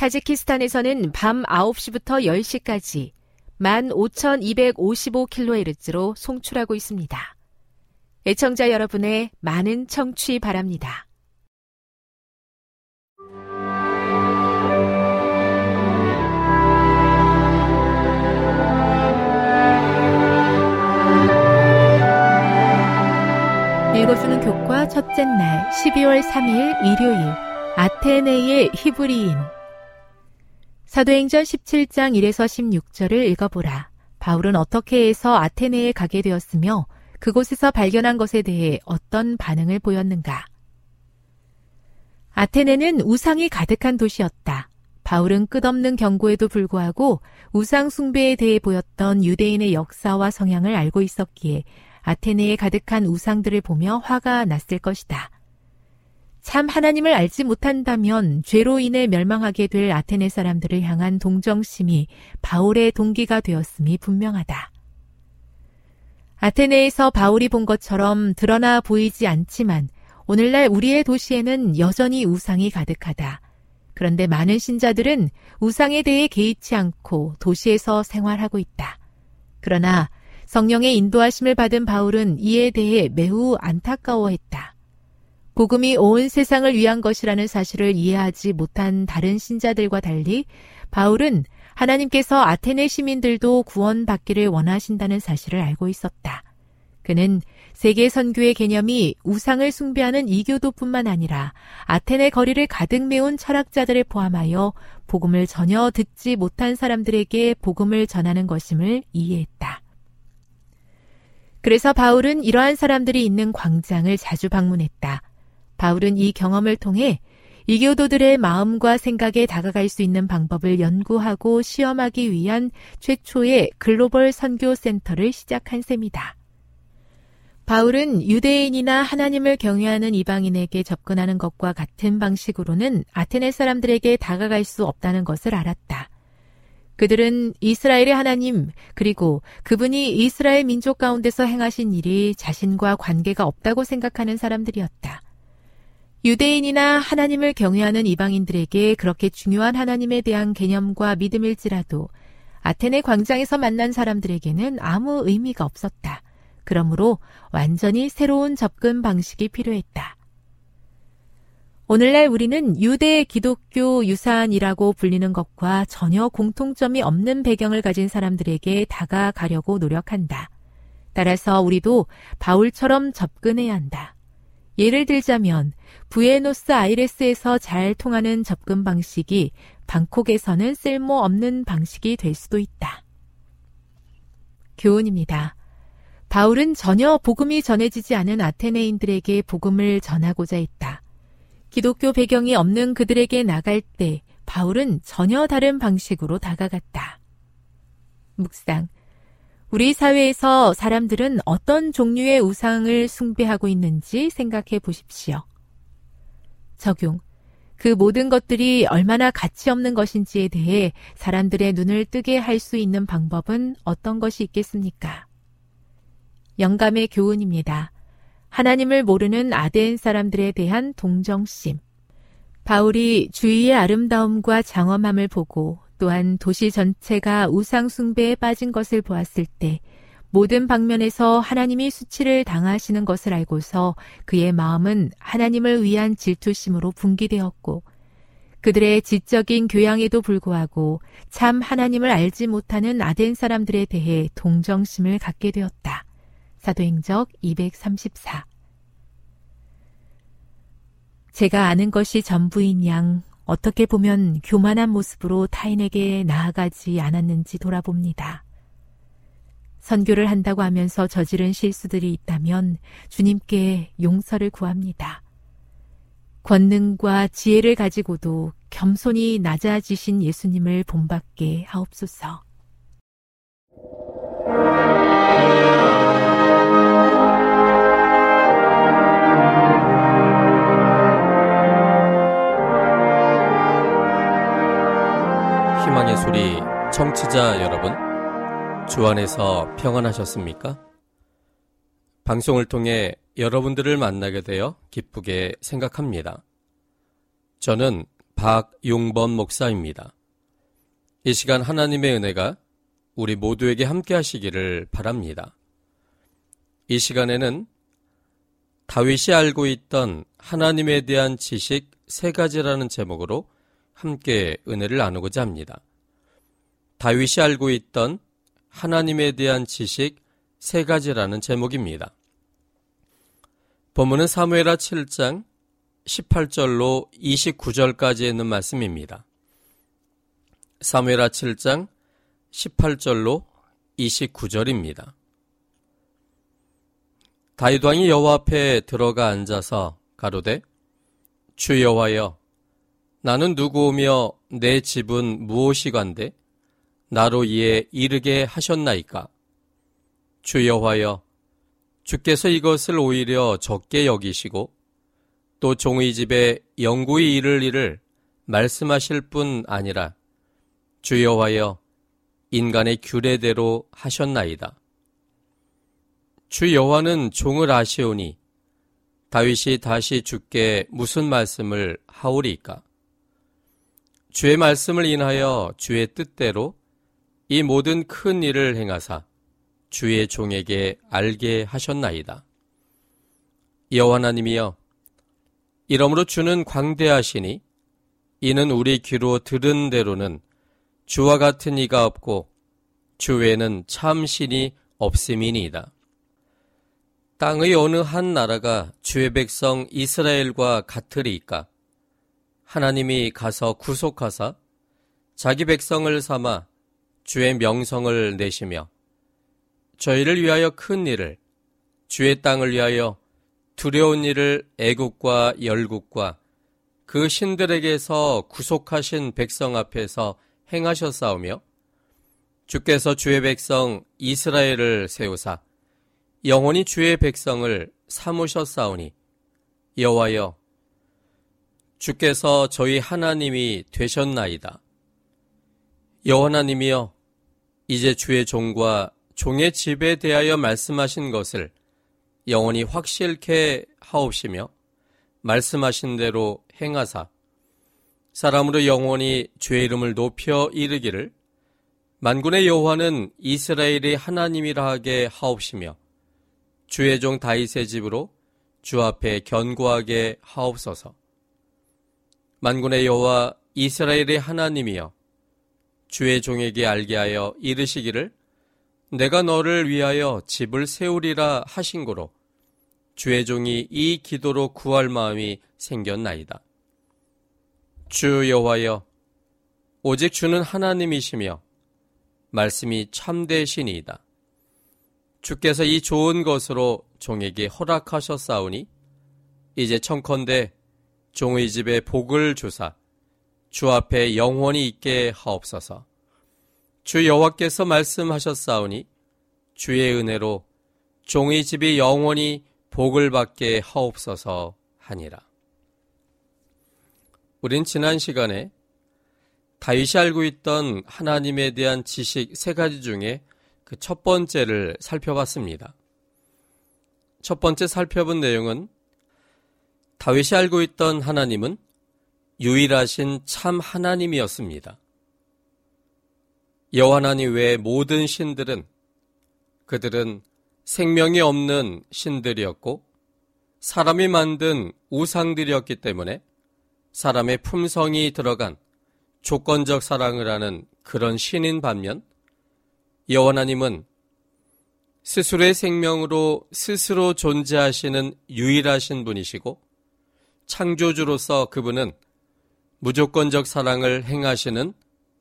타지키스탄에서는 밤 9시부터 10시까지 15,255kHz로 송출하고 있습니다. 애청자 여러분의 많은 청취 바랍니다. 읽어주는 교과 첫째 날 12월 3일 일요일 아테네의 히브리인 사도행전 17장 1에서 16절을 읽어보라. 바울은 어떻게 해서 아테네에 가게 되었으며 그곳에서 발견한 것에 대해 어떤 반응을 보였는가? 아테네는 우상이 가득한 도시였다. 바울은 끝없는 경고에도 불구하고 우상 숭배에 대해 보였던 유대인의 역사와 성향을 알고 있었기에 아테네에 가득한 우상들을 보며 화가 났을 것이다. 참 하나님을 알지 못한다면 죄로 인해 멸망하게 될 아테네 사람들을 향한 동정심이 바울의 동기가 되었음이 분명하다. 아테네에서 바울이 본 것처럼 드러나 보이지 않지만 오늘날 우리의 도시에는 여전히 우상이 가득하다. 그런데 많은 신자들은 우상에 대해 개의치 않고 도시에서 생활하고 있다. 그러나 성령의 인도하심을 받은 바울은 이에 대해 매우 안타까워했다. 복음이 온 세상을 위한 것이라는 사실을 이해하지 못한 다른 신자들과 달리 바울은 하나님께서 아테네 시민들도 구원받기를 원하신다는 사실을 알고 있었다. 그는 세계 선교의 개념이 우상을 숭배하는 이교도뿐만 아니라 아테네 거리를 가득 메운 철학자들을 포함하여 복음을 전혀 듣지 못한 사람들에게 복음을 전하는 것임을 이해했다. 그래서 바울은 이러한 사람들이 있는 광장을 자주 방문했다. 바울은 이 경험을 통해 이교도들의 마음과 생각에 다가갈 수 있는 방법을 연구하고 시험하기 위한 최초의 글로벌 선교 센터를 시작한 셈이다. 바울은 유대인이나 하나님을 경외하는 이방인에게 접근하는 것과 같은 방식으로는 아테네 사람들에게 다가갈 수 없다는 것을 알았다. 그들은 이스라엘의 하나님, 그리고 그분이 이스라엘 민족 가운데서 행하신 일이 자신과 관계가 없다고 생각하는 사람들이었다. 유대인이나 하나님을 경외하는 이방인들에게 그렇게 중요한 하나님에 대한 개념과 믿음일지라도 아테네 광장에서 만난 사람들에게는 아무 의미가 없었다. 그러므로 완전히 새로운 접근 방식이 필요했다. 오늘날 우리는 유대 기독교 유산이라고 불리는 것과 전혀 공통점이 없는 배경을 가진 사람들에게 다가가려고 노력한다. 따라서 우리도 바울처럼 접근해야 한다. 예를 들자면 부에노스 아이레스에서 잘 통하는 접근 방식이 방콕에서는 쓸모 없는 방식이 될 수도 있다. 교훈입니다. 바울은 전혀 복음이 전해지지 않은 아테네인들에게 복음을 전하고자 했다. 기독교 배경이 없는 그들에게 나갈 때 바울은 전혀 다른 방식으로 다가갔다. 묵상. 우리 사회에서 사람들은 어떤 종류의 우상을 숭배하고 있는지 생각해 보십시오. 적용. 그 모든 것들이 얼마나 가치 없는 것인지에 대해 사람들의 눈을 뜨게 할 수 있는 방법은 어떤 것이 있겠습니까? 영감의 교훈입니다. 하나님을 모르는 아덴 사람들에 대한 동정심. 바울이 주위의 아름다움과 장엄함을 보고 또한 도시 전체가 우상숭배에 빠진 것을 보았을 때 모든 방면에서 하나님이 수치를 당하시는 것을 알고서 그의 마음은 하나님을 위한 질투심으로 분기되었고 그들의 지적인 교양에도 불구하고 참 하나님을 알지 못하는 아덴 사람들에 대해 동정심을 갖게 되었다. 사도행적 234 제가 아는 것이 전부인 양 어떻게 보면 교만한 모습으로 타인에게 나아가지 않았는지 돌아봅니다. 선교를 한다고 하면서 저지른 실수들이 있다면 주님께 용서를 구합니다. 권능과 지혜를 가지고도 겸손히 낮아지신 예수님을 본받게 하옵소서. 희망의 소리 청취자 여러분, 주 안에서 평안하셨습니까? 방송을 통해 여러분들을 만나게 되어 기쁘게 생각합니다. 저는 박용범 목사입니다. 이 시간 하나님의 은혜가 우리 모두에게 함께 하시기를 바랍니다. 이 시간에는 다윗이 알고 있던 하나님에 대한 지식 세 가지라는 제목으로 함께 은혜를 나누고자 합니다. 다윗이 알고 있던 하나님에 대한 지식 세 가지라는 제목입니다. 본문은 사무에라 7장 18절로 29절까지 있는 말씀입니다. 사무에라 7장 18절로 29절입니다. 다윗 왕이 여호와 앞에 들어가 앉아서 가로되 주 여호와여 나는 누구오며 내 집은 무엇이간데 나로 이에 이르게 하셨나이까 주 여호와여 주께서 이것을 오히려 적게 여기시고 또 종의 집에 영구히 이를 일을 말씀하실 뿐 아니라 주 여호와여 인간의 규례대로 하셨나이다. 주 여호와는 종을 아시오니 다윗이 다시 주께 무슨 말씀을 하오리까? 주의 말씀을 인하여 주의 뜻대로 이 모든 큰 일을 행하사 주의 종에게 알게 하셨나이다. 여호와 하나님이여 이러므로 주는 광대하시니 이는 우리 귀로 들은 대로는 주와 같은 이가 없고 주 외에는 참 신이 없음이니이다. 땅의 어느 한 나라가 주의 백성 이스라엘과 같으리이까 하나님이 가서 구속하사 자기 백성을 삼아 주의 명성을 내시며 저희를 위하여 큰 일을 주의 땅을 위하여 두려운 일을 애국과 열국과 그 신들에게서 구속하신 백성 앞에서 행하셨사오며 주께서 주의 백성 이스라엘을 세우사 영원히 주의 백성을 삼으셨사오니 여호와여 주께서 저희 하나님이 되셨나이다. 여호와 하나님이여 이제 주의 종과 종의 집에 대하여 말씀하신 것을 영원히 확실케 하옵시며 말씀하신 대로 행하사 사람으로 영원히 주의 이름을 높여 이르기를 만군의 여호와는 이스라엘의 하나님이라 하게 하옵시며 주의 종 다윗의 집으로 주 앞에 견고하게 하옵소서. 만군의 여호와 이스라엘의 하나님이여 주의 종에게 알게 하여 이르시기를 내가 너를 위하여 집을 세우리라 하신 고로 주의 종이 이 기도로 구할 마음이 생겼나이다. 주 여호와여 오직 주는 하나님이시며 말씀이 참되시니이다. 주께서 이 좋은 것으로 종에게 허락하셨사오니 이제 청컨대 종의 집에 복을 주사 주 앞에 영원히 있게 하옵소서. 주 여호와께서 말씀하셨사오니 주의 은혜로 종의 집이 영원히 복을 받게 하옵소서 하니라. 우린 지난 시간에 다윗이 알고 있던 하나님에 대한 지식 세 가지 중에 그 첫 번째를 살펴봤습니다. 첫 번째 살펴본 내용은 다윗이 알고 있던 하나님은 유일하신 참 하나님이었습니다. 여호와 하나님 외의 모든 신들은 그들은 생명이 없는 신들이었고 사람이 만든 우상들이었기 때문에 사람의 품성이 들어간 조건적 사랑을 하는 그런 신인 반면 여호와 하나님은 스스로의 생명으로 스스로 존재하시는 유일하신 분이시고 창조주로서 그분은 무조건적 사랑을 행하시는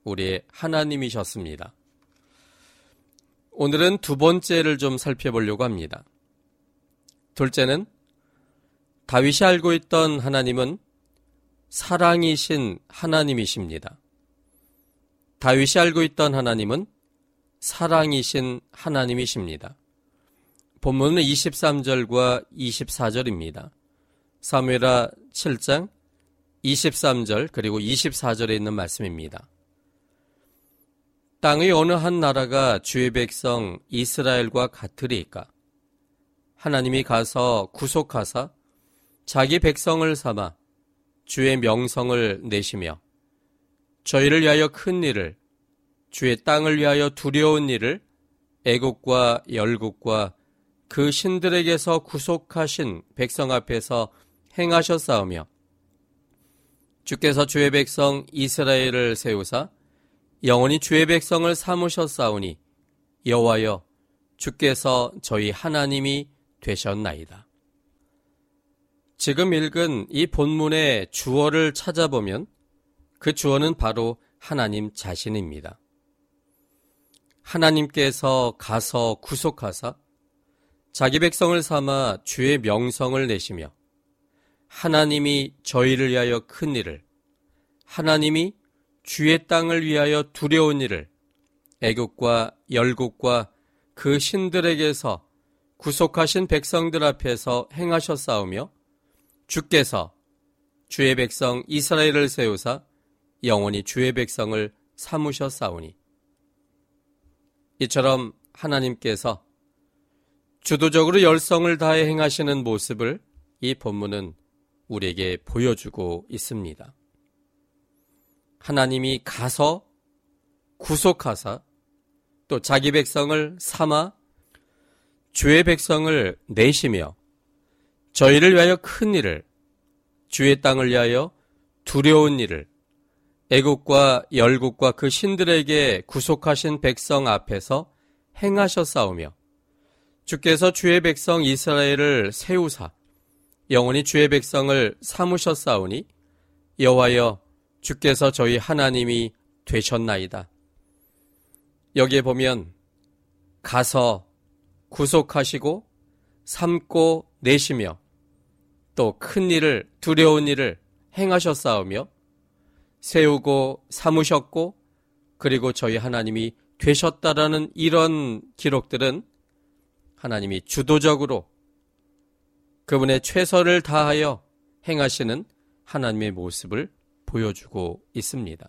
우리의 하나님이셨습니다. 오늘은 두 번째를 좀 살펴보려고 합니다. 둘째는 다윗이 알고 있던 하나님은 사랑이신 하나님이십니다. 다윗이 알고 있던 하나님은 사랑이신 하나님이십니다. 본문은 23절과 24절입니다. 사무엘하 7장 23절 그리고 24절에 있는 말씀입니다. 땅의 어느 한 나라가 주의 백성 이스라엘과 같으리까? 하나님이 가서 구속하사 자기 백성을 삼아 주의 명성을 내시며 저희를 위하여 큰 일을 주의 땅을 위하여 두려운 일을 애국과 열국과 그 신들에게서 구속하신 백성 앞에서 행하셨사오며 주께서 주의 백성 이스라엘을 세우사 영원히 주의 백성을 삼으셨사오니 여호와여 주께서 저희 하나님이 되셨나이다. 지금 읽은 이 본문의 주어를 찾아보면 그 주어는 바로 하나님 자신입니다. 하나님께서 가서 구속하사 자기 백성을 삼아 주의 명성을 내시며 하나님이 저희를 위하여 큰 일을 하나님이 주의 땅을 위하여 두려운 일을 애국과 열국과 그 신들에게서 구속하신 백성들 앞에서 행하셨사오며 주께서 주의 백성 이스라엘을 세우사 영원히 주의 백성을 삼으셨사오니. 이처럼 하나님께서 주도적으로 열성을 다해 행하시는 모습을 이 본문은 우리에게 보여주고 있습니다. 하나님이 가서 구속하사 또 자기 백성을 삼아 주의 백성을 내시며 저희를 위하여 큰 일을 주의 땅을 위하여 두려운 일을 애국과 열국과 그 신들에게 구속하신 백성 앞에서 행하셨사오며 주께서 주의 백성 이스라엘을 세우사 영원히 주의 백성을 삼으셨사오니 여호와여 주께서 저희 하나님이 되셨나이다. 여기에 보면 가서 구속하시고 삼고 내시며 또 큰 일을 두려운 일을 행하셨사오며 세우고 삼으셨고 그리고 저희 하나님이 되셨다라는 이런 기록들은 하나님이 주도적으로 그분의 최선을 다하여 행하시는 하나님의 모습을 보여주고 있습니다.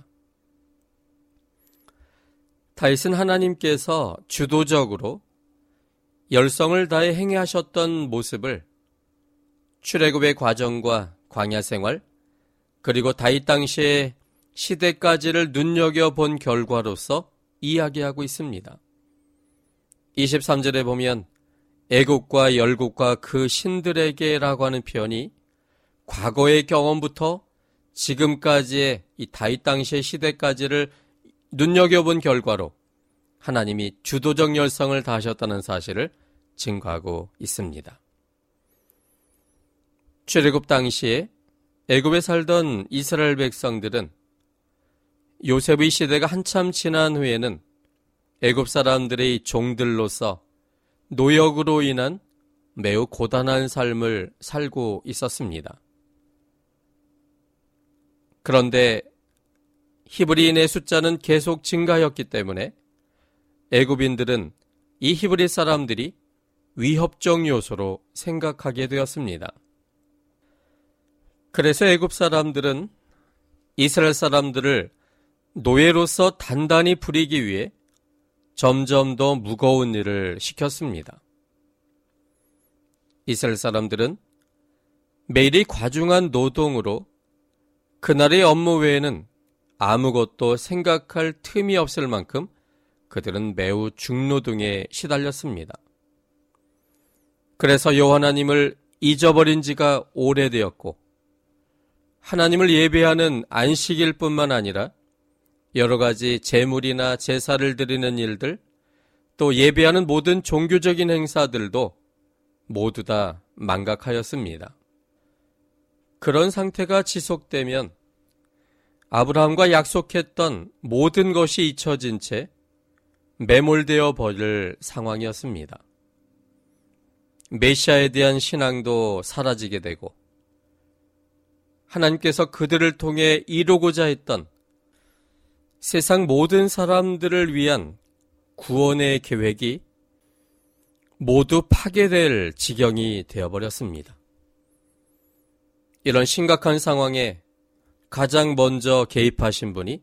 다윗은 하나님께서 주도적으로 열성을 다해 행하셨던 모습을 출애굽의 과정과 광야 생활 그리고 다윗 당시의 시대까지를 눈여겨 본 결과로서 이야기하고 있습니다. 23절에 보면 애국과 열국과 그 신들에게라고 하는 표현이 과거의 경험부터 지금까지의 이 다윗 당시의 시대까지를 눈여겨본 결과로 하나님이 주도적 열성을 다하셨다는 사실을 증거하고 있습니다. 출애굽 당시에 애굽에 살던 이스라엘 백성들은 요셉의 시대가 한참 지난 후에는 애굽 사람들의 종들로서 노역으로 인한 매우 고단한 삶을 살고 있었습니다. 그런데 히브리인의 숫자는 계속 증가했기 때문에 애굽인들은 이 히브리 사람들이 위협적 요소로 생각하게 되었습니다. 그래서 애굽 사람들은 이스라엘 사람들을 노예로서 단단히 부리기 위해 점점 더 무거운 일을 시켰습니다. 이스라엘 사람들은 매일이 과중한 노동으로 그날의 업무 외에는 아무것도 생각할 틈이 없을 만큼 그들은 매우 중노동에 시달렸습니다. 그래서 여호와님을 잊어버린 지가 오래되었고 하나님을 예배하는 안식일 뿐만 아니라 여러 가지 제물이나 제사를 드리는 일들 또 예배하는 모든 종교적인 행사들도 모두 다 망각하였습니다. 그런 상태가 지속되면 아브라함과 약속했던 모든 것이 잊혀진 채 매몰되어 버릴 상황이었습니다. 메시아에 대한 신앙도 사라지게 되고 하나님께서 그들을 통해 이루고자 했던 세상 모든 사람들을 위한 구원의 계획이 모두 파괴될 지경이 되어버렸습니다. 이런 심각한 상황에 가장 먼저 개입하신 분이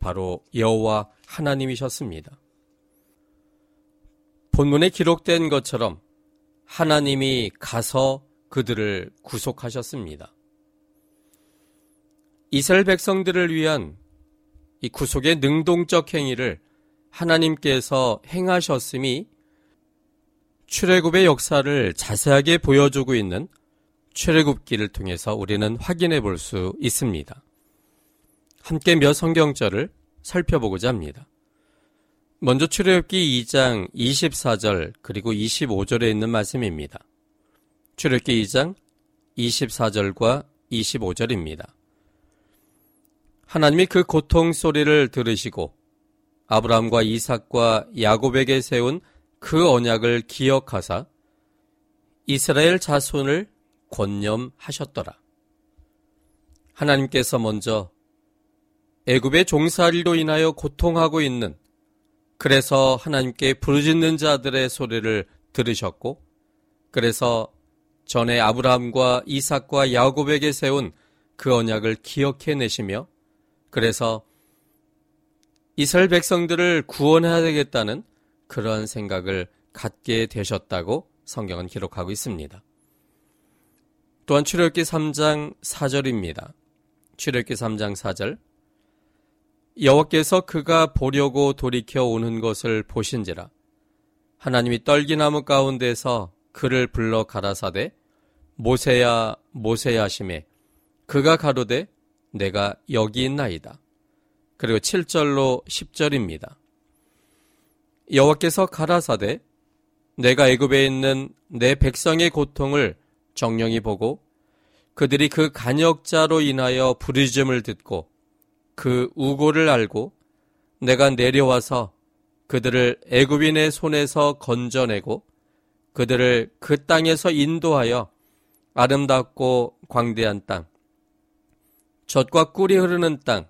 바로 여호와 하나님이셨습니다. 본문에 기록된 것처럼 하나님이 가서 그들을 구속하셨습니다. 이스라엘 백성들을 위한 이 구속의 능동적 행위를 하나님께서 행하셨음이 출애굽의 역사를 자세하게 보여주고 있는 출애굽기를 통해서 우리는 확인해 볼 수 있습니다. 함께 몇 성경절을 살펴보고자 합니다. 먼저 출애굽기 2장 24절 그리고 25절에 있는 말씀입니다. 출애굽기 2장 24절과 25절입니다. 하나님이 그 고통 소리를 들으시고 아브라함과 이삭과 야곱에게 세운 그 언약을 기억하사 이스라엘 자손을 권념하셨더라. 하나님께서 먼저 애굽의 종살이로 인하여 고통하고 있는 그래서 하나님께 부르짖는 자들의 소리를 들으셨고 그래서 전에 아브라함과 이삭과 야곱에게 세운 그 언약을 기억해 내시며 그래서 이스라엘 백성들을 구원해야 되겠다는 그러한 생각을 갖게 되셨다고 성경은 기록하고 있습니다. 또한 출애굽기 3장 4절입니다. 출애굽기 3장 4절 여호와께서 그가 보려고 돌이켜 오는 것을 보신지라 하나님이 떨기나무 가운데서 그를 불러 가라사대 모세야 모세야 하심에 그가 가로되 내가 여기 있나이다. 그리고 7절로 10절입니다. 여호와께서 가라사대 내가 애굽에 있는 내 백성의 고통을 정령이 보고 그들이 그 간역자로 인하여 부르짖음을 듣고 그 우고를 알고 내가 내려와서 그들을 애굽인의 손에서 건져내고 그들을 그 땅에서 인도하여 아름답고 광대한 땅, 젖과 꿀이 흐르는 땅,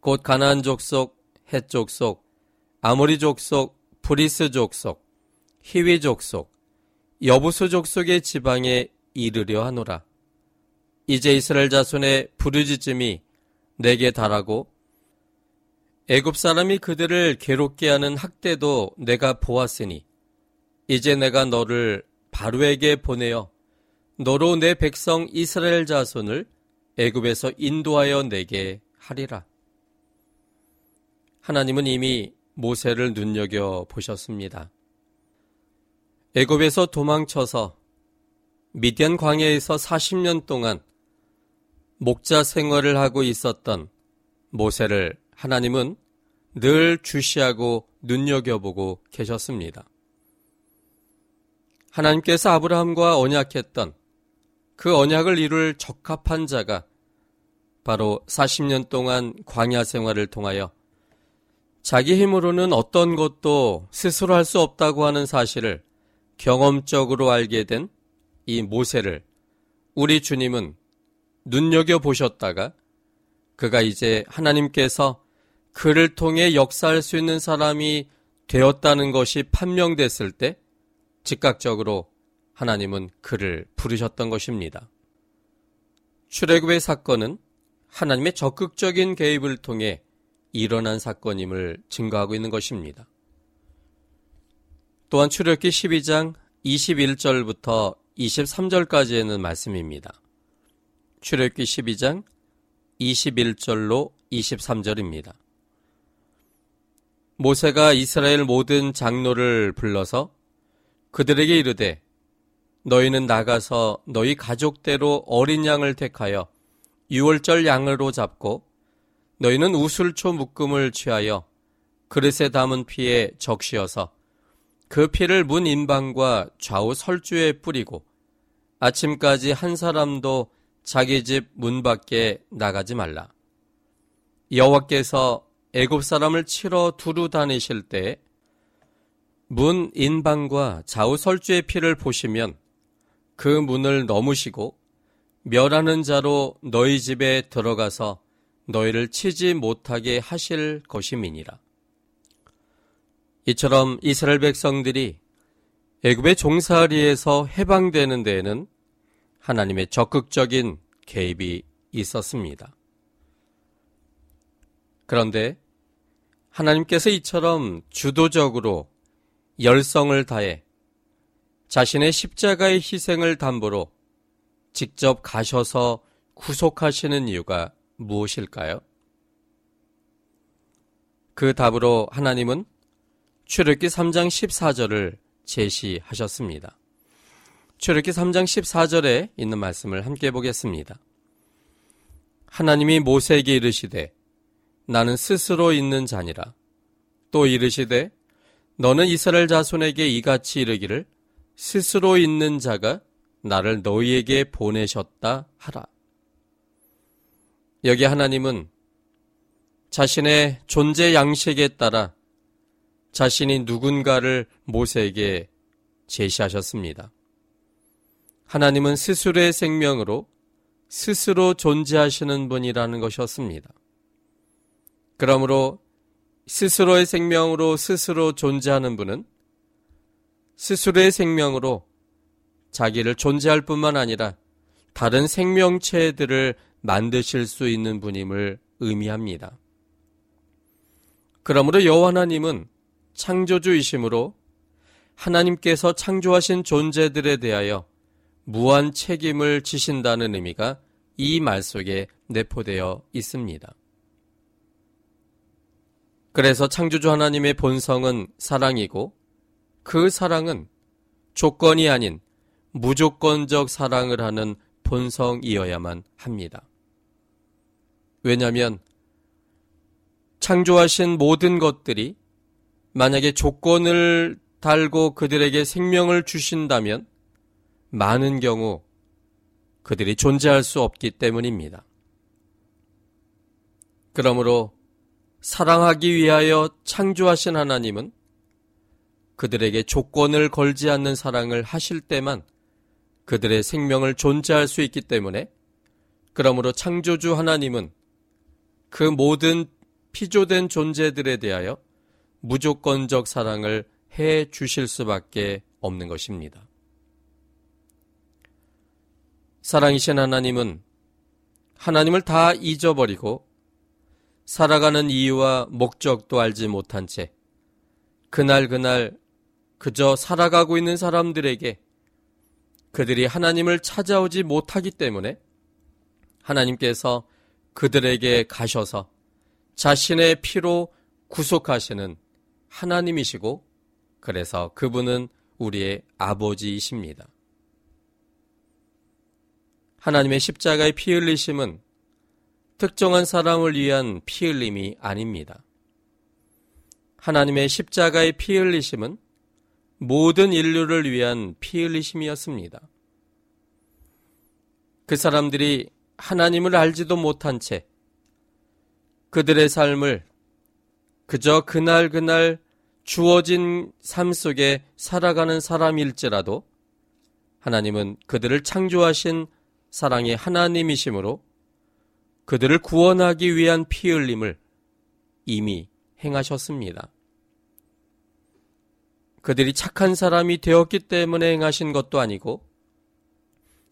곧 가나안 족속, 헷 족속, 아모리 족속, 브리스 족속, 히위 족속, 여부수 족속의 지방에 이르려 하노라. 이제 이스라엘 자손의 부르짖음이 내게 달하고 애굽 사람이 그들을 괴롭게 하는 학대도 내가 보았으니 이제 내가 너를 바로에게 보내어 너로 내 백성 이스라엘 자손을 애굽에서 인도하여 내게 하리라. 하나님은 이미 모세를 눈여겨 보셨습니다. 애굽에서 도망쳐서 미디안 광야에서 40년 동안 목자 생활을 하고 있었던 모세를 하나님은 늘 주시하고 눈여겨보고 계셨습니다. 하나님께서 아브라함과 언약했던 그 언약을 이룰 적합한 자가 바로 40년 동안 광야 생활을 통하여 자기 힘으로는 어떤 것도 스스로 할 수 없다고 하는 사실을 경험적으로 알게 된 이 모세를 우리 주님은 눈여겨 보셨다가 그가 이제 하나님께서 그를 통해 역사할 수 있는 사람이 되었다는 것이 판명됐을 때 즉각적으로 하나님은 그를 부르셨던 것입니다. 출애굽의 사건은 하나님의 적극적인 개입을 통해 일어난 사건임을 증거하고 있는 것입니다. 또한 출애굽기 12장 21절부터 23절까지의 말씀입니다. 출애굽기 12장 21절로 23절입니다. 모세가 이스라엘 모든 장로를 불러서 그들에게 이르되 너희는 나가서 너희 가족대로 어린 양을 택하여 유월절 양으로 잡고 너희는 우술초 묶음을 취하여 그릇에 담은 피에 적시어서 그 피를 문 인방과 좌우 설주에 뿌리고 아침까지 한 사람도 자기 집 문 밖에 나가지 말라. 여호와께서 애굽 사람을 치러 두루 다니실 때 문 인방과 좌우 설주의 피를 보시면 그 문을 넘으시고 멸하는 자로 너희 집에 들어가서 너희를 치지 못하게 하실 것임이니라. 이처럼 이스라엘 백성들이 애굽의 종살이에서 해방되는 데에는 하나님의 적극적인 개입이 있었습니다. 그런데 하나님께서 이처럼 주도적으로 열성을 다해 자신의 십자가의 희생을 담보로 직접 가셔서 구속하시는 이유가 무엇일까요? 그 답으로 하나님은 출애기 3장 14절을 제시하셨습니다. 출애기 3장 14절에 있는 말씀을 함께 보겠습니다. 하나님이 모세에게 이르시되 나는 스스로 있는 자니라. 또 이르시되 너는 이스라엘 자손에게 이같이 이르기를 스스로 있는 자가 나를 너희에게 보내셨다 하라. 여기 하나님은 자신의 존재 양식에 따라 자신이 누군가를 모세에게 제시하셨습니다. 하나님은 스스로의 생명으로 스스로 존재하시는 분이라는 것이었습니다. 그러므로 스스로의 생명으로 스스로 존재하는 분은 스스로의 생명으로 자기를 존재할 뿐만 아니라 다른 생명체들을 만드실 수 있는 분임을 의미합니다. 그러므로 여호와 하나님은 창조주이심으로 하나님께서 창조하신 존재들에 대하여 무한 책임을 지신다는 의미가 이 말 속에 내포되어 있습니다. 그래서 창조주 하나님의 본성은 사랑이고 그 사랑은 조건이 아닌 무조건적 사랑을 하는 본성이어야만 합니다. 왜냐하면 창조하신 모든 것들이 만약에 조건을 달고 그들에게 생명을 주신다면 많은 경우 그들이 존재할 수 없기 때문입니다. 그러므로 사랑하기 위하여 창조하신 하나님은 그들에게 조건을 걸지 않는 사랑을 하실 때만 그들의 생명을 존재할 수 있기 때문에 그러므로 창조주 하나님은 그 모든 피조된 존재들에 대하여 무조건적 사랑을 해 주실 수밖에 없는 것입니다. 사랑이신 하나님은 하나님을 다 잊어버리고 살아가는 이유와 목적도 알지 못한 채 그날 그날 그저 살아가고 있는 사람들에게 그들이 하나님을 찾아오지 못하기 때문에 하나님께서 그들에게 가셔서 자신의 피로 구속하시는 하나님이시고 그래서 그분은 우리의 아버지이십니다. 하나님의 십자가의 피 흘리심은 특정한 사람을 위한 피 흘림이 아닙니다. 하나님의 십자가의 피 흘리심은 모든 인류를 위한 피 흘리심이었습니다. 그 사람들이 하나님을 알지도 못한 채 그들의 삶을 그저 그날 그날 주어진 삶 속에 살아가는 사람일지라도 하나님은 그들을 창조하신 사랑의 하나님이시므로 그들을 구원하기 위한 피 흘림을 이미 행하셨습니다. 그들이 착한 사람이 되었기 때문에 행하신 것도 아니고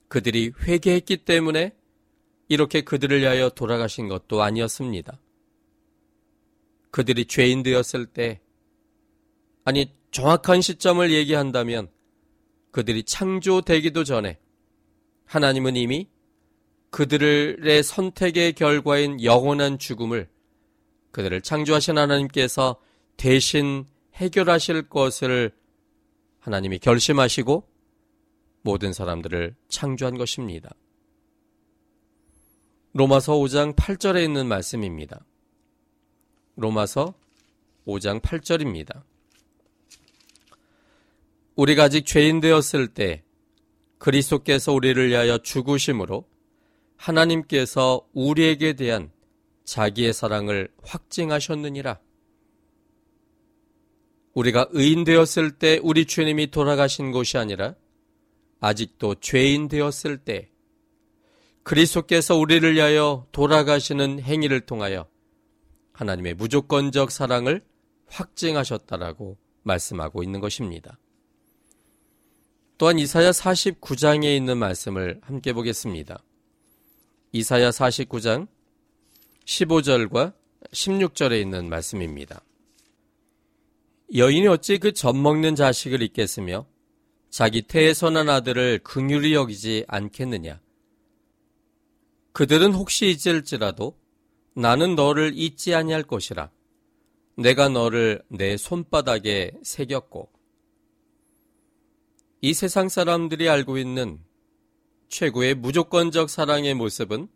그들이 회개했기 때문에 이렇게 그들을 위하여 돌아가신 것도 아니었습니다. 그들이 죄인 되었을 때, 아니, 정확한 시점을 얘기한다면 그들이 창조되기도 전에 하나님은 이미 그들의 선택의 결과인 영원한 죽음을 그들을 창조하신 하나님께서 대신 해결하실 것을 하나님이 결심하시고 모든 사람들을 창조한 것입니다. 로마서 5장 8절에 있는 말씀입니다. 로마서 5장 8절입니다. 우리가 아직 죄인 되었을 때 그리스도께서 우리를 위하여 죽으심으로 하나님께서 우리에게 대한 자기의 사랑을 확증하셨느니라. 우리가 의인 되었을 때 우리 주님이 돌아가신 것이 아니라 아직도 죄인 되었을 때 그리스도께서 우리를 위하여 돌아가시는 행위를 통하여 하나님의 무조건적 사랑을 확증하셨다라고 말씀하고 있는 것입니다. 또한 이사야 49장에 있는 말씀을 함께 보겠습니다. 이사야 49장 15절과 16절에 있는 말씀입니다. 여인이 어찌 그 젖 먹는 자식을 잊겠으며 자기 태에 선한 아들을 긍휼히 여기지 않겠느냐. 그들은 혹시 잊을지라도 나는 너를 잊지 아니할 것이라. 내가 너를 내 손바닥에 새겼고 이 세상 사람들이 알고 있는 최고의 무조건적 사랑의 모습은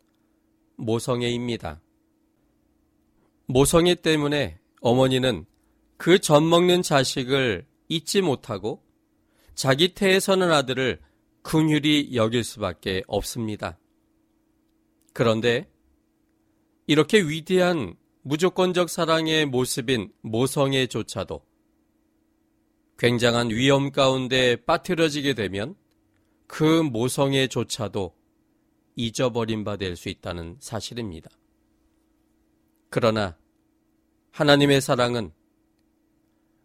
모성애입니다. 모성애 때문에 어머니는 그 젖 먹는 자식을 잊지 못하고 자기 태에 서는 아들을 긍휼히 여길 수밖에 없습니다. 그런데 이렇게 위대한 무조건적 사랑의 모습인 모성애조차도 굉장한 위험 가운데 빠뜨려지게 되면 그 모성애조차도 잊어버린 바 될 수 있다는 사실입니다. 그러나 하나님의 사랑은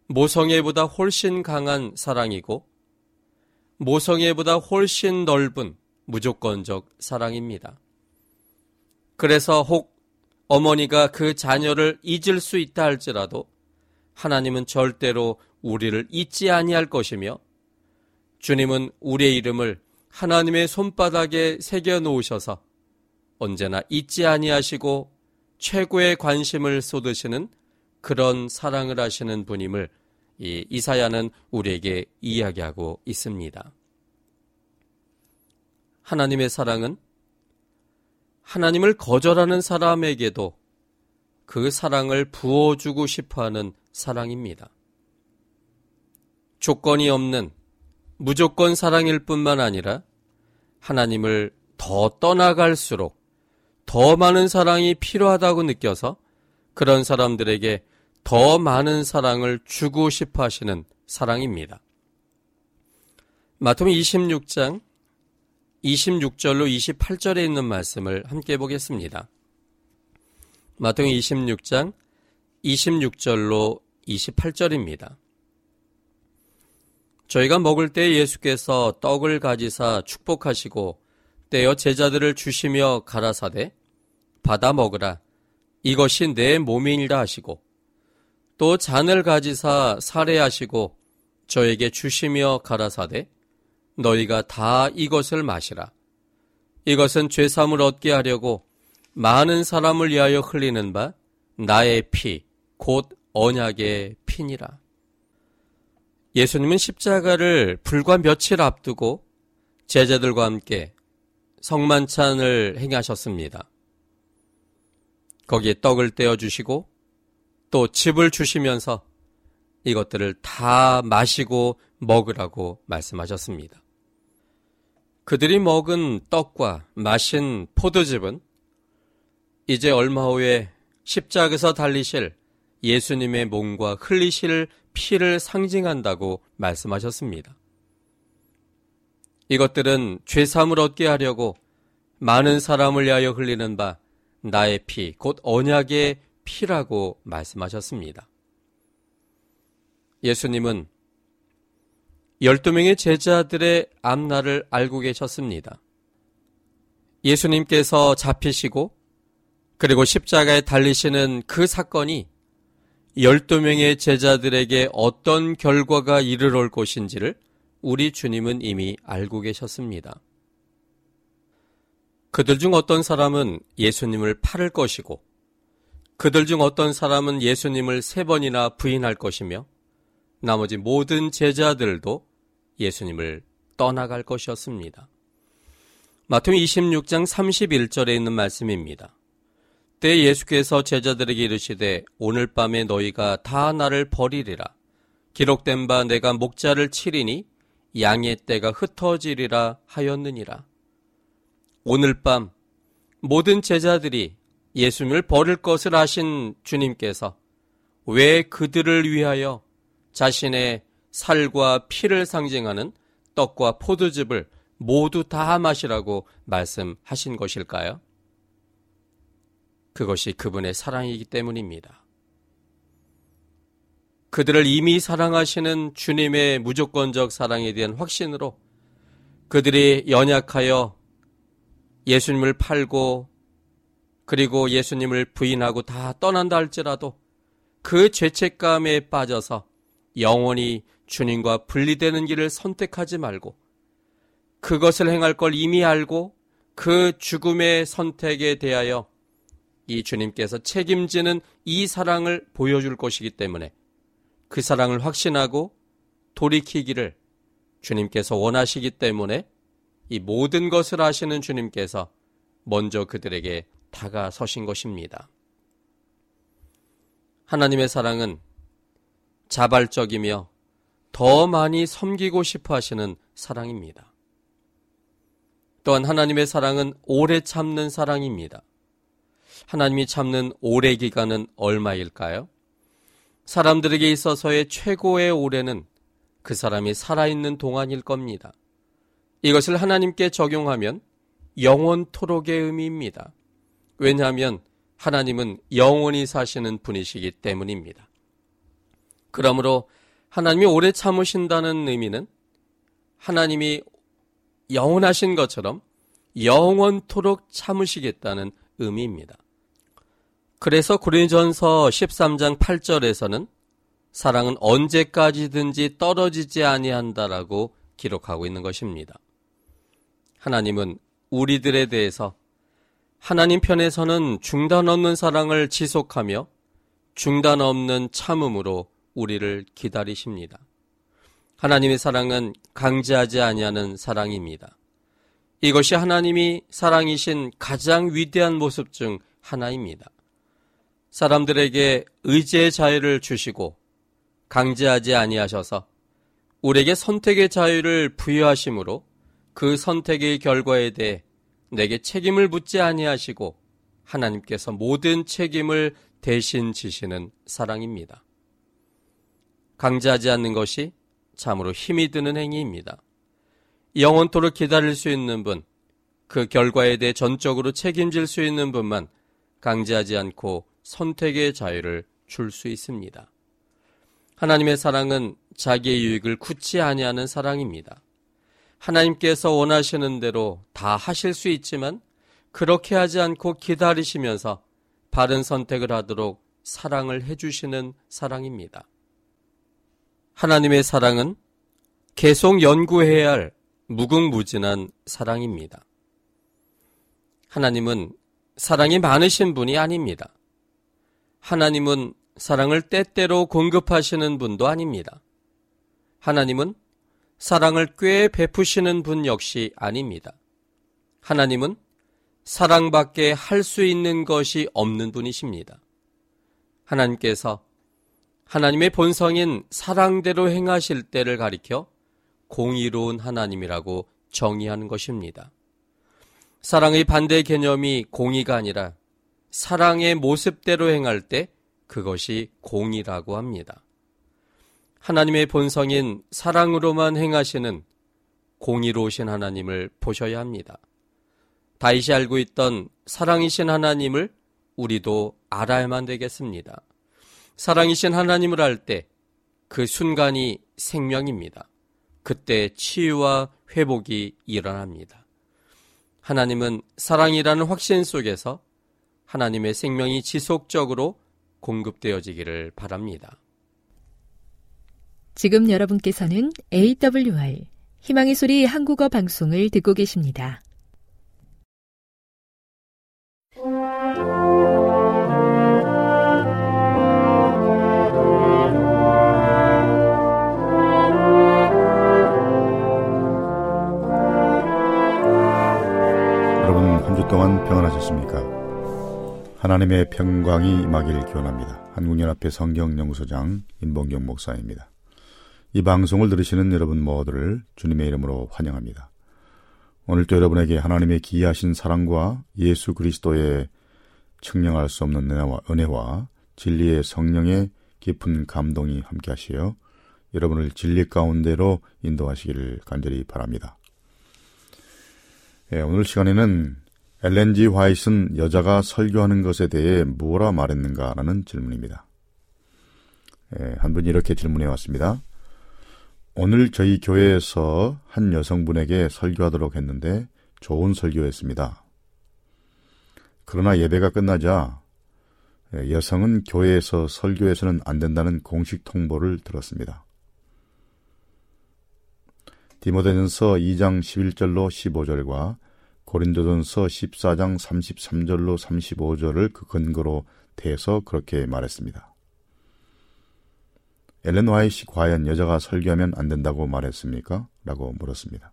모성애보다 훨씬 강한 사랑이고 모성애보다 훨씬 넓은 무조건적 사랑입니다. 그래서 혹 어머니가 그 자녀를 잊을 수 있다 할지라도 하나님은 절대로 우리를 잊지 아니할 것이며 주님은 우리의 이름을 하나님의 손바닥에 새겨 놓으셔서 언제나 잊지 아니하시고 최고의 관심을 쏟으시는 그런 사랑을 하시는 분임을 이 이사야는 우리에게 이야기하고 있습니다. 하나님의 사랑은 하나님을 거절하는 사람에게도 그 사랑을 부어주고 싶어 하는 사랑입니다. 조건이 없는 무조건 사랑일 뿐만 아니라 하나님을 더 떠나갈수록 더 많은 사랑이 필요하다고 느껴서 그런 사람들에게 더 많은 사랑을 주고 싶어 하시는 사랑입니다. 마태복 26장 26절로 28절에 있는 말씀을 함께 보겠습니다. 마태복 26장 26절로 28절입니다. 저희가 먹을 때 예수께서 떡을 가지사 축복하시고 떼어 제자들을 주시며 가라사대 받아 먹으라 이것이 내 몸이니라 하시고 또 잔을 가지사 살해하시고 저에게 주시며 가라사대 너희가 다 이것을 마시라. 이것은 죄삼을 얻게 하려고 많은 사람을 위하여 흘리는 바 나의 피, 곧 언약의 피니라. 예수님은 십자가를 불과 며칠 앞두고 제자들과 함께 성만찬을 행하셨습니다. 거기에 떡을 떼어 주시고 또 집을 주시면서 이것들을 다 마시고 먹으라고 말씀하셨습니다. 그들이 먹은 떡과 마신 포도즙은 이제 얼마 후에 십자가에서 달리실 예수님의 몸과 흘리실 피를 상징한다고 말씀하셨습니다. 이것들은 죄삼을 얻게 하려고 많은 사람을 위하여 흘리는 바 나의 피, 곧 언약의 피라고 말씀하셨습니다. 예수님은 12명의 제자들의 앞날을 알고 계셨습니다. 예수님께서 잡히시고 그리고 십자가에 달리시는 그 사건이 12명의 제자들에게 어떤 결과가 이르러올 것인지를 우리 주님은 이미 알고 계셨습니다. 그들 중 어떤 사람은 예수님을 팔을 것이고 그들 중 어떤 사람은 예수님을 세 번이나 부인할 것이며 나머지 모든 제자들도 예수님을 떠나갈 것이었습니다. 마태음 26장 31절에 있는 말씀입니다. 때 예수께서 제자들에게 이르시되 오늘 밤에 너희가 다 나를 버리리라. 기록된 바 내가 목자를 치리니 양의 때가 흩어지리라 하였느니라. 오늘 밤 모든 제자들이 예수님을 버릴 것을 아신 주님께서 왜 그들을 위하여 자신의 살과 피를 상징하는 떡과 포도즙을 모두 다 마시라고 말씀하신 것일까요? 그것이 그분의 사랑이기 때문입니다. 그들을 이미 사랑하시는 주님의 무조건적 사랑에 대한 확신으로 그들이 연약하여 예수님을 팔고 그리고 예수님을 부인하고 다 떠난다 할지라도 그 죄책감에 빠져서 영원히 주님과 분리되는 길을 선택하지 말고 그것을 행할 걸 이미 알고 그 죽음의 선택에 대하여 이 주님께서 책임지는 이 사랑을 보여줄 것이기 때문에 그 사랑을 확신하고 돌이키기를 주님께서 원하시기 때문에 이 모든 것을 아시는 주님께서 먼저 그들에게 다가서신 것입니다. 하나님의 사랑은 자발적이며 더 많이 섬기고 싶어 하시는 사랑입니다. 또한 하나님의 사랑은 오래 참는 사랑입니다. 하나님이 참는 오래 기간은 얼마일까요? 사람들에게 있어서의 최고의 오래는 그 사람이 살아있는 동안일 겁니다. 이것을 하나님께 적용하면 영원토록의 의미입니다. 왜냐하면 하나님은 영원히 사시는 분이시기 때문입니다. 그러므로 하나님이 오래 참으신다는 의미는 하나님이 영원하신 것처럼 영원토록 참으시겠다는 의미입니다. 그래서 고린전서 13장 8절에서는 사랑은 언제까지든지 떨어지지 아니한다라고 기록하고 있는 것입니다. 하나님은 우리들에 대해서 하나님 편에서는 중단 없는 사랑을 지속하며 중단 없는 참음으로 우리를 기다리십니다. 하나님의 사랑은 강제하지 아니하는 사랑입니다. 이것이 하나님이 사랑이신 가장 위대한 모습 중 하나입니다. 사람들에게 의지의 자유를 주시고 강제하지 아니하셔서 우리에게 선택의 자유를 부여하심으로 그 선택의 결과에 대해 내게 책임을 묻지 아니하시고 하나님께서 모든 책임을 대신 지시는 사랑입니다. 강제하지 않는 것이 참으로 힘이 드는 행위입니다. 영원토록 기다릴 수 있는 분, 그 결과에 대해 전적으로 책임질 수 있는 분만 강제하지 않고 선택의 자유를 줄 수 있습니다. 하나님의 사랑은 자기의 유익을 굳지 아니하는 사랑입니다. 하나님께서 원하시는 대로 다 하실 수 있지만 그렇게 하지 않고 기다리시면서 바른 선택을 하도록 사랑을 해주시는 사랑입니다. 하나님의 사랑은 계속 연구해야 할 무궁무진한 사랑입니다. 하나님은 사랑이 많으신 분이 아닙니다. 하나님은 사랑을 때때로 공급하시는 분도 아닙니다. 하나님은 사랑을 꽤 베푸시는 분 역시 아닙니다. 하나님은 사랑밖에 할 수 있는 것이 없는 분이십니다. 하나님께서 하나님의 본성인 사랑대로 행하실 때를 가리켜 공의로운 하나님이라고 정의하는 것입니다. 사랑의 반대 개념이 공의가 아니라 사랑의 모습대로 행할 때 그것이 공이라고 합니다. 하나님의 본성인 사랑으로만 행하시는 공의로우신 하나님을 보셔야 합니다. 다윗이 알고 있던 사랑이신 하나님을 우리도 알아야만 되겠습니다. 사랑이신 하나님을 알 때 그 순간이 생명입니다. 그때 치유와 회복이 일어납니다. 하나님은 사랑이라는 확신 속에서 하나님의 생명이 지속적으로 공급되어지기를 바랍니다. 지금 여러분께서는 AWR 희망의 소리 한국어 방송을 듣고 계십니다. 여러분 한 주 동안 평안하셨습니까? 하나님의 평광이 임하길 기원합니다. 한국연합회 성경연구소장 임봉경 목사입니다. 이 방송을 들으시는 여러분 모두를 주님의 이름으로 환영합니다. 오늘도 여러분에게 하나님의 기이하신 사랑과 예수 그리스도의 측량할 수 없는 은혜와, 진리의 성령의 깊은 감동이 함께 하시어 여러분을 진리 가운데로 인도하시기를 간절히 바랍니다. 예, 오늘 시간에는 엘렌지 화이트는 여자가 설교하는 것에 대해 무엇라 말했는가라는 질문입니다. 예, 한 분이 이렇게 질문해 왔습니다. 오늘 저희 교회에서 한 여성분에게 설교하도록 했는데 좋은 설교였습니다. 그러나 예배가 끝나자 예, 여성은 교회에서 설교해서는 안 된다는 공식 통보를 들었습니다. 디모데전서 2장 11절로 15절과 고린도전서 14장 33절로 35절을 그 근거로 대서 그렇게 말했습니다. 엘렌 화이시 과연 여자가 설교하면 안 된다고 말했습니까? 라고 물었습니다.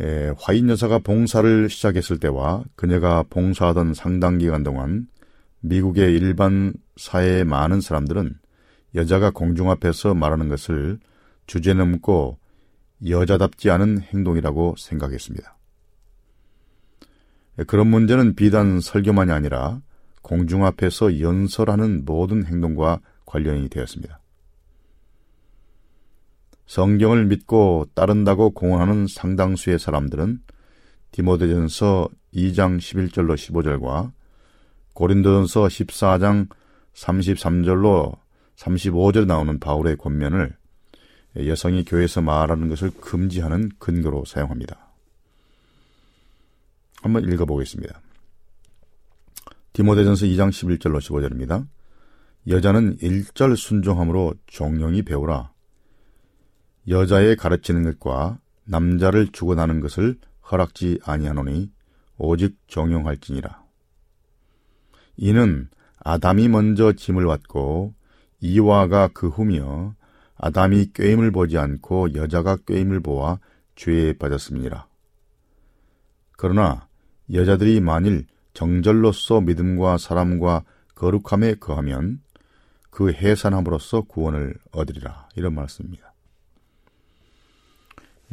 에, 화인 여사가 봉사를 시작했을 때와 그녀가 봉사하던 상당 기간 동안 미국의 일반 사회의 많은 사람들은 여자가 공중 앞에서 말하는 것을 주제넘고 여자답지 않은 행동이라고 생각했습니다. 그런 문제는 비단 설교만이 아니라 공중 앞에서 연설하는 모든 행동과 관련이 되었습니다. 성경을 믿고 따른다고 공언하는 상당수의 사람들은 디모데전서 2장 11절로 15절과 고린도전서 14장 33절로 35절에 나오는 바울의 권면을 여성이 교회에서 말하는 것을 금지하는 근거로 사용합니다. 한번 읽어보겠습니다. 디모데전서 2장 11절로 15절입니다. 여자는 일절 순종함으로 종용이 배우라. 여자의 가르치는 것과 남자를 주고나는 것을 허락지 아니하노니 오직 종용할지니라. 이는 아담이 먼저 짐을 받고 이와가 그 후며 아담이 꾀임을 보지 않고 여자가 꾀임을 보아 죄에 빠졌습니다. 그러나 여자들이 만일 정절로서 믿음과 사람과 거룩함에 거하면 그 해산함으로써 구원을 얻으리라 이런 말씀입니다.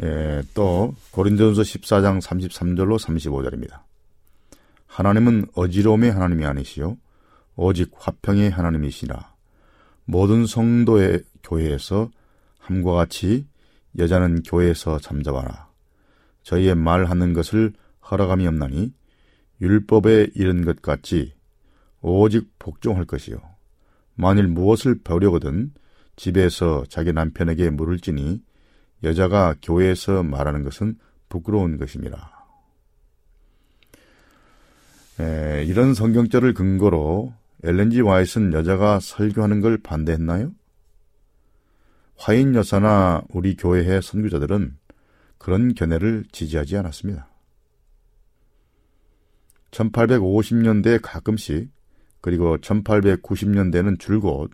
예, 또 고린도전서 14장 33절로 35절입니다. 하나님은 어지러움의 하나님이 아니시요 오직 화평의 하나님이시라. 모든 성도의 교회에서 함과 같이 여자는 교회에서 잠자와라. 저희의 말하는 것을 허락함이 없나니 율법에 이른 것 같이 오직 복종할 것이요. 만일 무엇을 배우려거든 집에서 자기 남편에게 물을지니 여자가 교회에서 말하는 것은 부끄러운 것입니다. 에, 이런 성경절을 근거로 엘렌지 와이스는 여자가 설교하는 걸 반대했나요? 화인 여사나 우리 교회의 선교자들은 그런 견해를 지지하지 않았습니다. 1850년대에 가끔씩 그리고 1890년대는 줄곧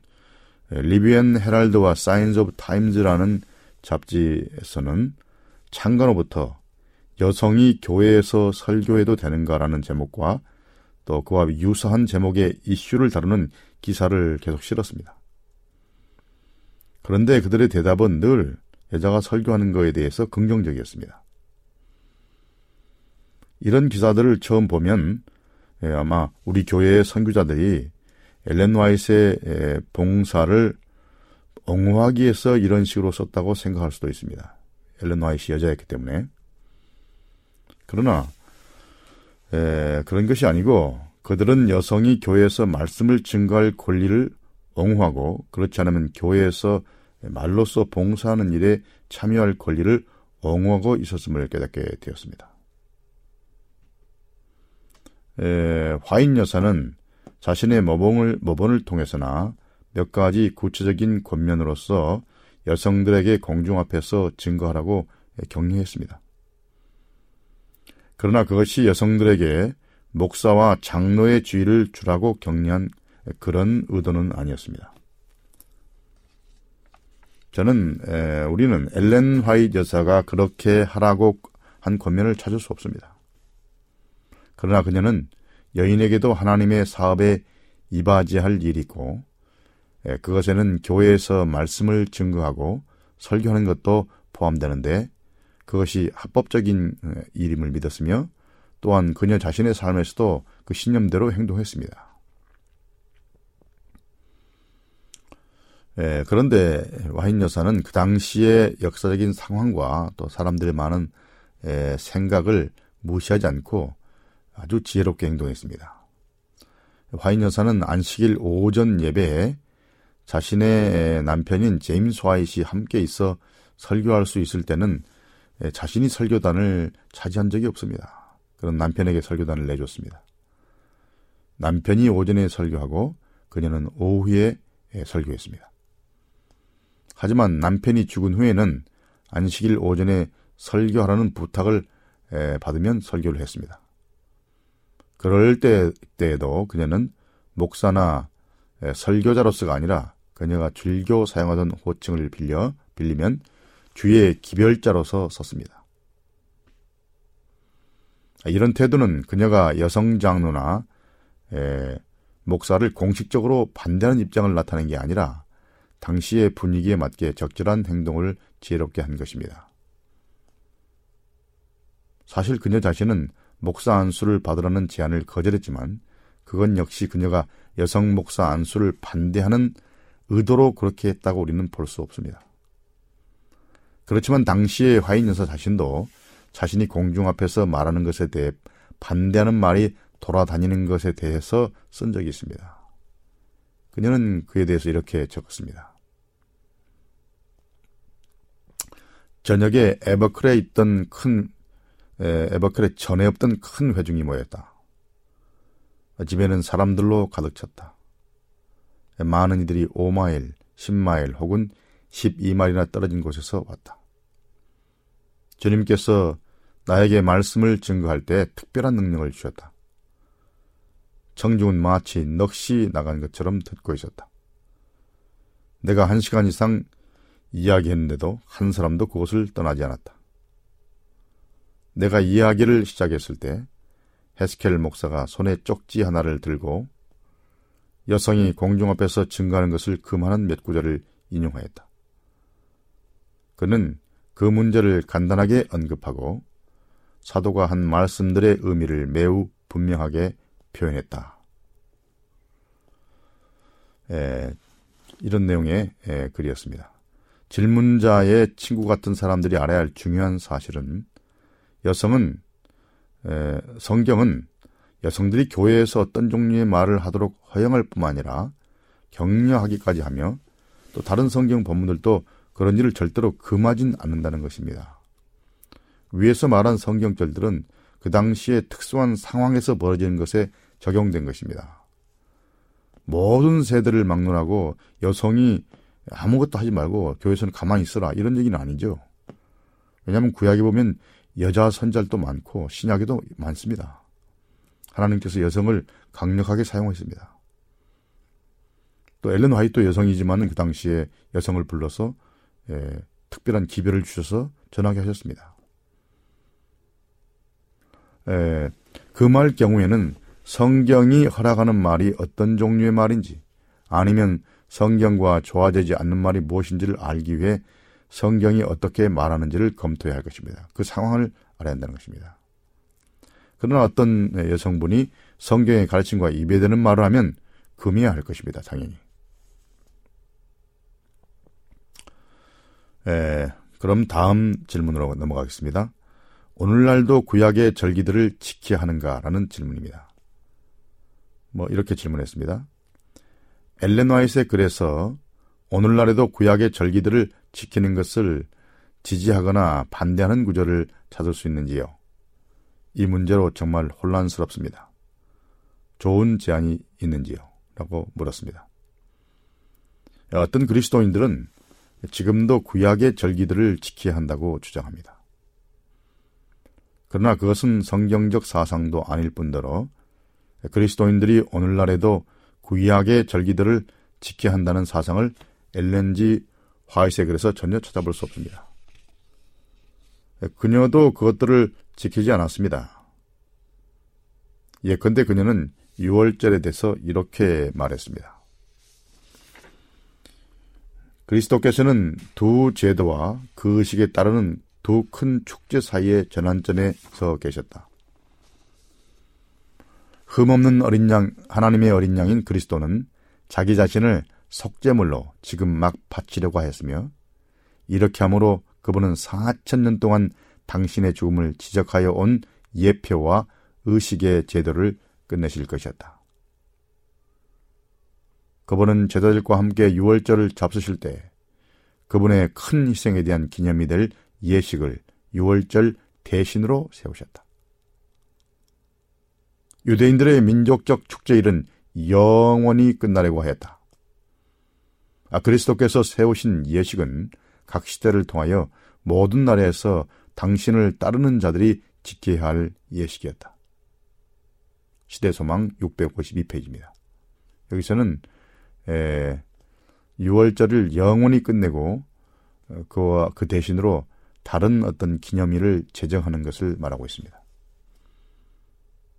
Review and Herald와 Signs of Times라는 잡지에서는 창간호부터 여성이 교회에서 설교해도 되는가라는 제목과 또 그와 유사한 제목의 이슈를 다루는 기사를 계속 실었습니다. 그런데 그들의 대답은 늘 여자가 설교하는 것에 대해서 긍정적이었습니다. 이런 기사들을 처음 보면 예, 아마 우리 교회의 선교자들이 엘렌 와이스의 봉사를 옹호하기 위해서 이런 식으로 썼다고 생각할 수도 있습니다. 엘렌 와이스 여자였기 때문에. 그러나 에, 그런 것이 아니고 그들은 여성이 교회에서 말씀을 증거할 권리를 옹호하고 그렇지 않으면 교회에서 말로써 봉사하는 일에 참여할 권리를 옹호하고 있었음을 깨닫게 되었습니다. 에, 화인 여사는 자신의 모범을, 모범을 통해서나 몇 가지 구체적인 권면으로서 여성들에게 공중 앞에서 증거하라고 격려했습니다. 그러나 그것이 여성들에게 목사와 장로의 주의를 주라고 격려한 그런 의도는 아니었습니다. 저는 에, 우리는 엘렌 화이트 여사가 그렇게 하라고 한 권면을 찾을 수 없습니다. 그러나 그녀는 여인에게도 하나님의 사업에 이바지할 일이 있고 에, 그것에는 교회에서 말씀을 증거하고 설교하는 것도 포함되는데 그것이 합법적인 일임을 믿었으며 또한 그녀 자신의 삶에서도 그 신념대로 행동했습니다. 예, 그런데 와인 여사는 그 당시의 역사적인 상황과 또 사람들의 많은 예, 생각을 무시하지 않고 아주 지혜롭게 행동했습니다. 화인 여사는 안식일 오전 예배에 자신의 남편인 제임스 화이시 함께 있어 설교할 수 있을 때는 예, 자신이 설교단을 차지한 적이 없습니다. 그런 남편에게 설교단을 내줬습니다. 남편이 오전에 설교하고 그녀는 오후에 예, 설교했습니다. 하지만 남편이 죽은 후에는 안식일 오전에 설교하라는 부탁을 받으면 설교를 했습니다. 그럴 때, 때에도 그녀는 목사나 설교자로서가 아니라 그녀가 즐겨 사용하던 호칭을 빌려 빌리면 주의 기별자로서 썼습니다. 이런 태도는 그녀가 여성 장로나 목사를 공식적으로 반대하는 입장을 나타낸 게 아니라 당시의 분위기에 맞게 적절한 행동을 지혜롭게 한 것입니다. 사실 그녀 자신은 목사 안수를 받으라는 제안을 거절했지만 그건 역시 그녀가 여성 목사 안수를 반대하는 의도로 그렇게 했다고 우리는 볼 수 없습니다. 그렇지만 당시의 화인 여사 자신도 자신이 공중 앞에서 말하는 것에 대해 반대하는 말이 돌아다니는 것에 대해서 쓴 적이 있습니다. 그녀는 그에 대해서 이렇게 적었습니다. 저녁에 에버클에 있던 큰 에버클에 전에 없던 큰 회중이 모였다. 집에는 사람들로 가득 찼다. 많은 이들이 5마일, 10마일 혹은 12마일이나 떨어진 곳에서 왔다. 주님께서 나에게 말씀을 증거할 때 특별한 능력을 주셨다. 청중은 마치 넋이 나간 것처럼 듣고 있었다. 내가 한 시간 이상 이야기했는데도 한 사람도 그곳을 떠나지 않았다. 내가 이야기를 시작했을 때 헤스켈 목사가 손에 쪽지 하나를 들고 여성이 공중 앞에서 증가하는 것을 금하는 몇 구절을 인용하였다. 그는 그 문제를 간단하게 언급하고 사도가 한 말씀들의 의미를 매우 분명하게 표현했다. 에, 이런 내용의 에, 글이었습니다. 질문자의 친구 같은 사람들이 알아야 할 중요한 사실은 여성은 에, 성경은 여성들이 교회에서 어떤 종류의 말을 하도록 허용할 뿐만 아니라 격려하기까지 하며 또 다른 성경 본문들도 그런 일을 절대로 금하진 않는다는 것입니다. 위에서 말한 성경절들은 그 당시에 특수한 상황에서 벌어지는 것에 적용된 것입니다. 모든 세대를 막론하고 여성이 아무것도 하지 말고 교회에서는 가만히 있어라 이런 얘기는 아니죠. 왜냐하면 구약에 보면 여자 선잘도 많고 신약에도 많습니다. 하나님께서 여성을 강력하게 사용했습니다. 또 엘렌 화이트 여성이지만 그 당시에 여성을 불러서 예, 특별한 기별을 주셔서 전하게 하셨습니다. 예, 그말 경우에는 성경이 허락하는 말이 어떤 종류의 말인지 아니면 성경과 조화되지 않는 말이 무엇인지를 알기 위해 성경이 어떻게 말하는지를 검토해야 할 것입니다. 그 상황을 알아야 한다는 것입니다. 그러나 어떤 여성분이 성경의 가르침과 이배되는 말을 하면 금해야 할 것입니다. 당연히. 에, 그럼 다음 질문으로 넘어가겠습니다. 오늘날도 구약의 절기들을 지켜야 하는가라는 질문입니다. 뭐 이렇게 질문했습니다. 엘렌 와이스의 글에서 오늘날에도 구약의 절기들을 지키는 것을 지지하거나 반대하는 구절을 찾을 수 있는지요? 이 문제로 정말 혼란스럽습니다. 좋은 제안이 있는지요? 라고 물었습니다. 어떤 그리스도인들은 지금도 구약의 절기들을 지켜야 한다고 주장합니다. 그러나 그것은 성경적 사상도 아닐 뿐더러 그리스도인들이 오늘날에도 구약의 절기들을 지켜야 한다는 사상을 엘렌지 화이트의 글에서 전혀 찾아볼 수 없습니다. 그녀도 그것들을 지키지 않았습니다. 예컨대 그녀는 6월절에 대해서 이렇게 말했습니다. 그리스도께서는 두 제도와 그 의식에 따르는 두 큰 축제 사이의 전환점에 서 계셨다. 흠없는 어린 양, 하나님의 어린 양인 그리스도는 자기 자신을 속죄물로 지금 막 바치려고 하였으며 이렇게 함으로 그분은 4천 년 동안 당신의 죽음을 지적하여 온 예표와 의식의 제도를 끝내실 것이었다. 그분은 제자들과 함께 유월절을 잡수실 때 그분의 큰 희생에 대한 기념이 될 예식을 유월절 대신으로 세우셨다. 유대인들의 민족적 축제일은 영원히 끝나려고 하였다. 아, 그리스도께서 세우신 예식은 각 시대를 통하여 모든 나라에서 당신을 따르는 자들이 지켜야 할 예식이었다. 시대 소망 652페이지입니다. 여기서는 에, 6월절을 영원히 끝내고 어, 그와 그 대신으로 다른 어떤 기념일을 제정하는 것을 말하고 있습니다.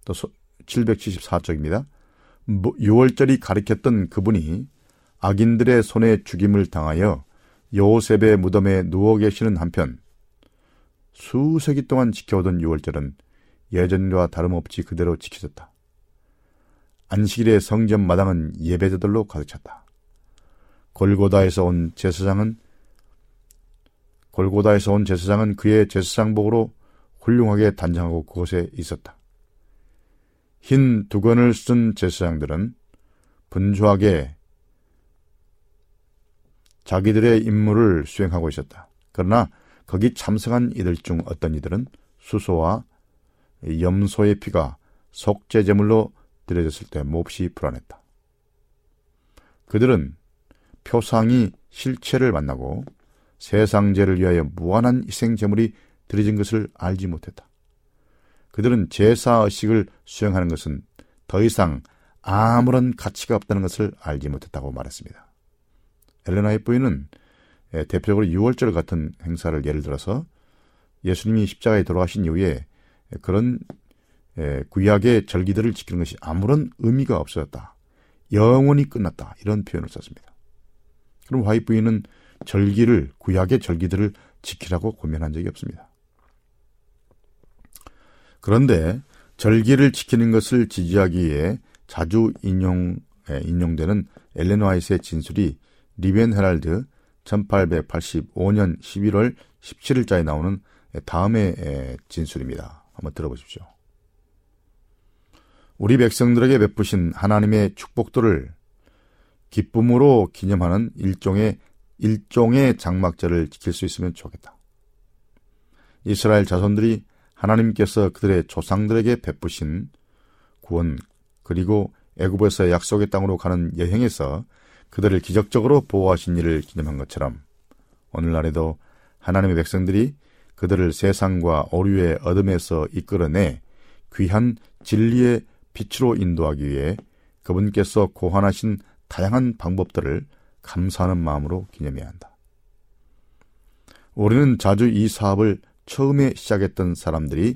또 774쪽입니다. 6월절이 가리켰던 그분이 악인들의 손에 죽임을 당하여 요셉의 무덤에 누워 계시는 한편 수세기 동안 지켜오던 6월절은 예전과 다름없이 그대로 지켜졌다. 안식일의 성전 마당은 예배자들로 가득 찼다. 골고다에서 온 제사장은 골고다에서 온 제사장은 그의 제사장복으로 훌륭하게 단장하고 그곳에 있었다. 흰 두건을 쓴 제사장들은 분주하게 자기들의 임무를 수행하고 있었다. 그러나 거기 참석한 이들 중 어떤 이들은 수소와 염소의 피가 속죄제물로 드려졌을 때 몹시 불안했다. 그들은 표상이 실체를 만나고 세상죄를 위하여 무한한 희생제물이 드려진 것을 알지 못했다. 그들은 제사의식을 수행하는 것은 더 이상 아무런 가치가 없다는 것을 알지 못했다고 말했습니다. 엘레나의 부인은 대표적으로 6월절 같은 행사를 예를 들어서 예수님이 십자가에 돌아가신 이후에 그런 구약의 절기들을 지키는 것이 아무런 의미가 없어졌다. 영원히 끝났다. 이런 표현을 썼습니다. 그럼 화이 부인은 절기를 구약의 절기들을 지키라고 고민한 적이 없습니다. 그런데 절기를 지키는 것을 지지하기 위해 자주 인용 인용되는 엘렌 와이스의 진술이 리벤 헤랄드 1885년 11월 17일자에 나오는 다음의 진술입니다. 한번 들어보십시오. 우리 백성들에게 베푸신 하나님의 축복들을 기쁨으로 기념하는 일종의 일종의 장막절을 지킬 수 있으면 좋겠다. 이스라엘 자손들이 하나님께서 그들의 조상들에게 베푸신 구원 그리고 애굽에서 약속의 땅으로 가는 여행에서 그들을 기적적으로 보호하신 일을 기념한 것처럼 오늘날에도 하나님의 백성들이 그들을 세상과 오류의 어둠에서 이끌어내 귀한 진리의 빛으로 인도하기 위해 그분께서 고안하신 다양한 방법들을 감사하는 마음으로 기념해야 한다. 우리는 자주 이 사업을 처음에 시작했던 사람들이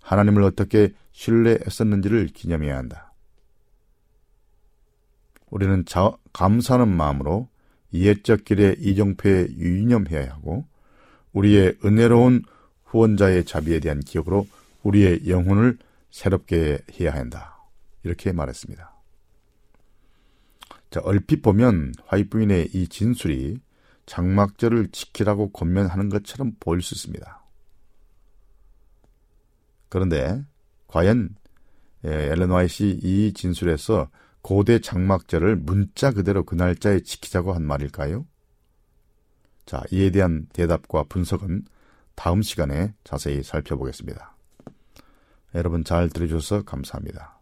하나님을 어떻게 신뢰했었는지를 기념해야 한다. 우리는 자, 감사하는 마음으로 옛적 길의 이정표에 유념해야 하고 우리의 은혜로운 후원자의 자비에 대한 기억으로 우리의 영혼을 새롭게 해야 한다. 이렇게 말했습니다. 자, 얼핏 보면 화이 부인의 이 진술이 장막절을 지키라고 권면하는 것처럼 보일 수 있습니다. 그런데 과연 예, 엘렌 화이시 이 진술에서 고대 장막절을 문자 그대로 그 날짜에 지키자고 한 말일까요? 자, 이에 대한 대답과 분석은 다음 시간에 자세히 살펴보겠습니다. 여러분 잘 들어주셔서 감사합니다.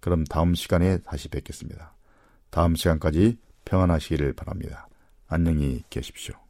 그럼 다음 시간에 다시 뵙겠습니다. 다음 시간까지 평안하시기를 바랍니다. 안녕히 계십시오.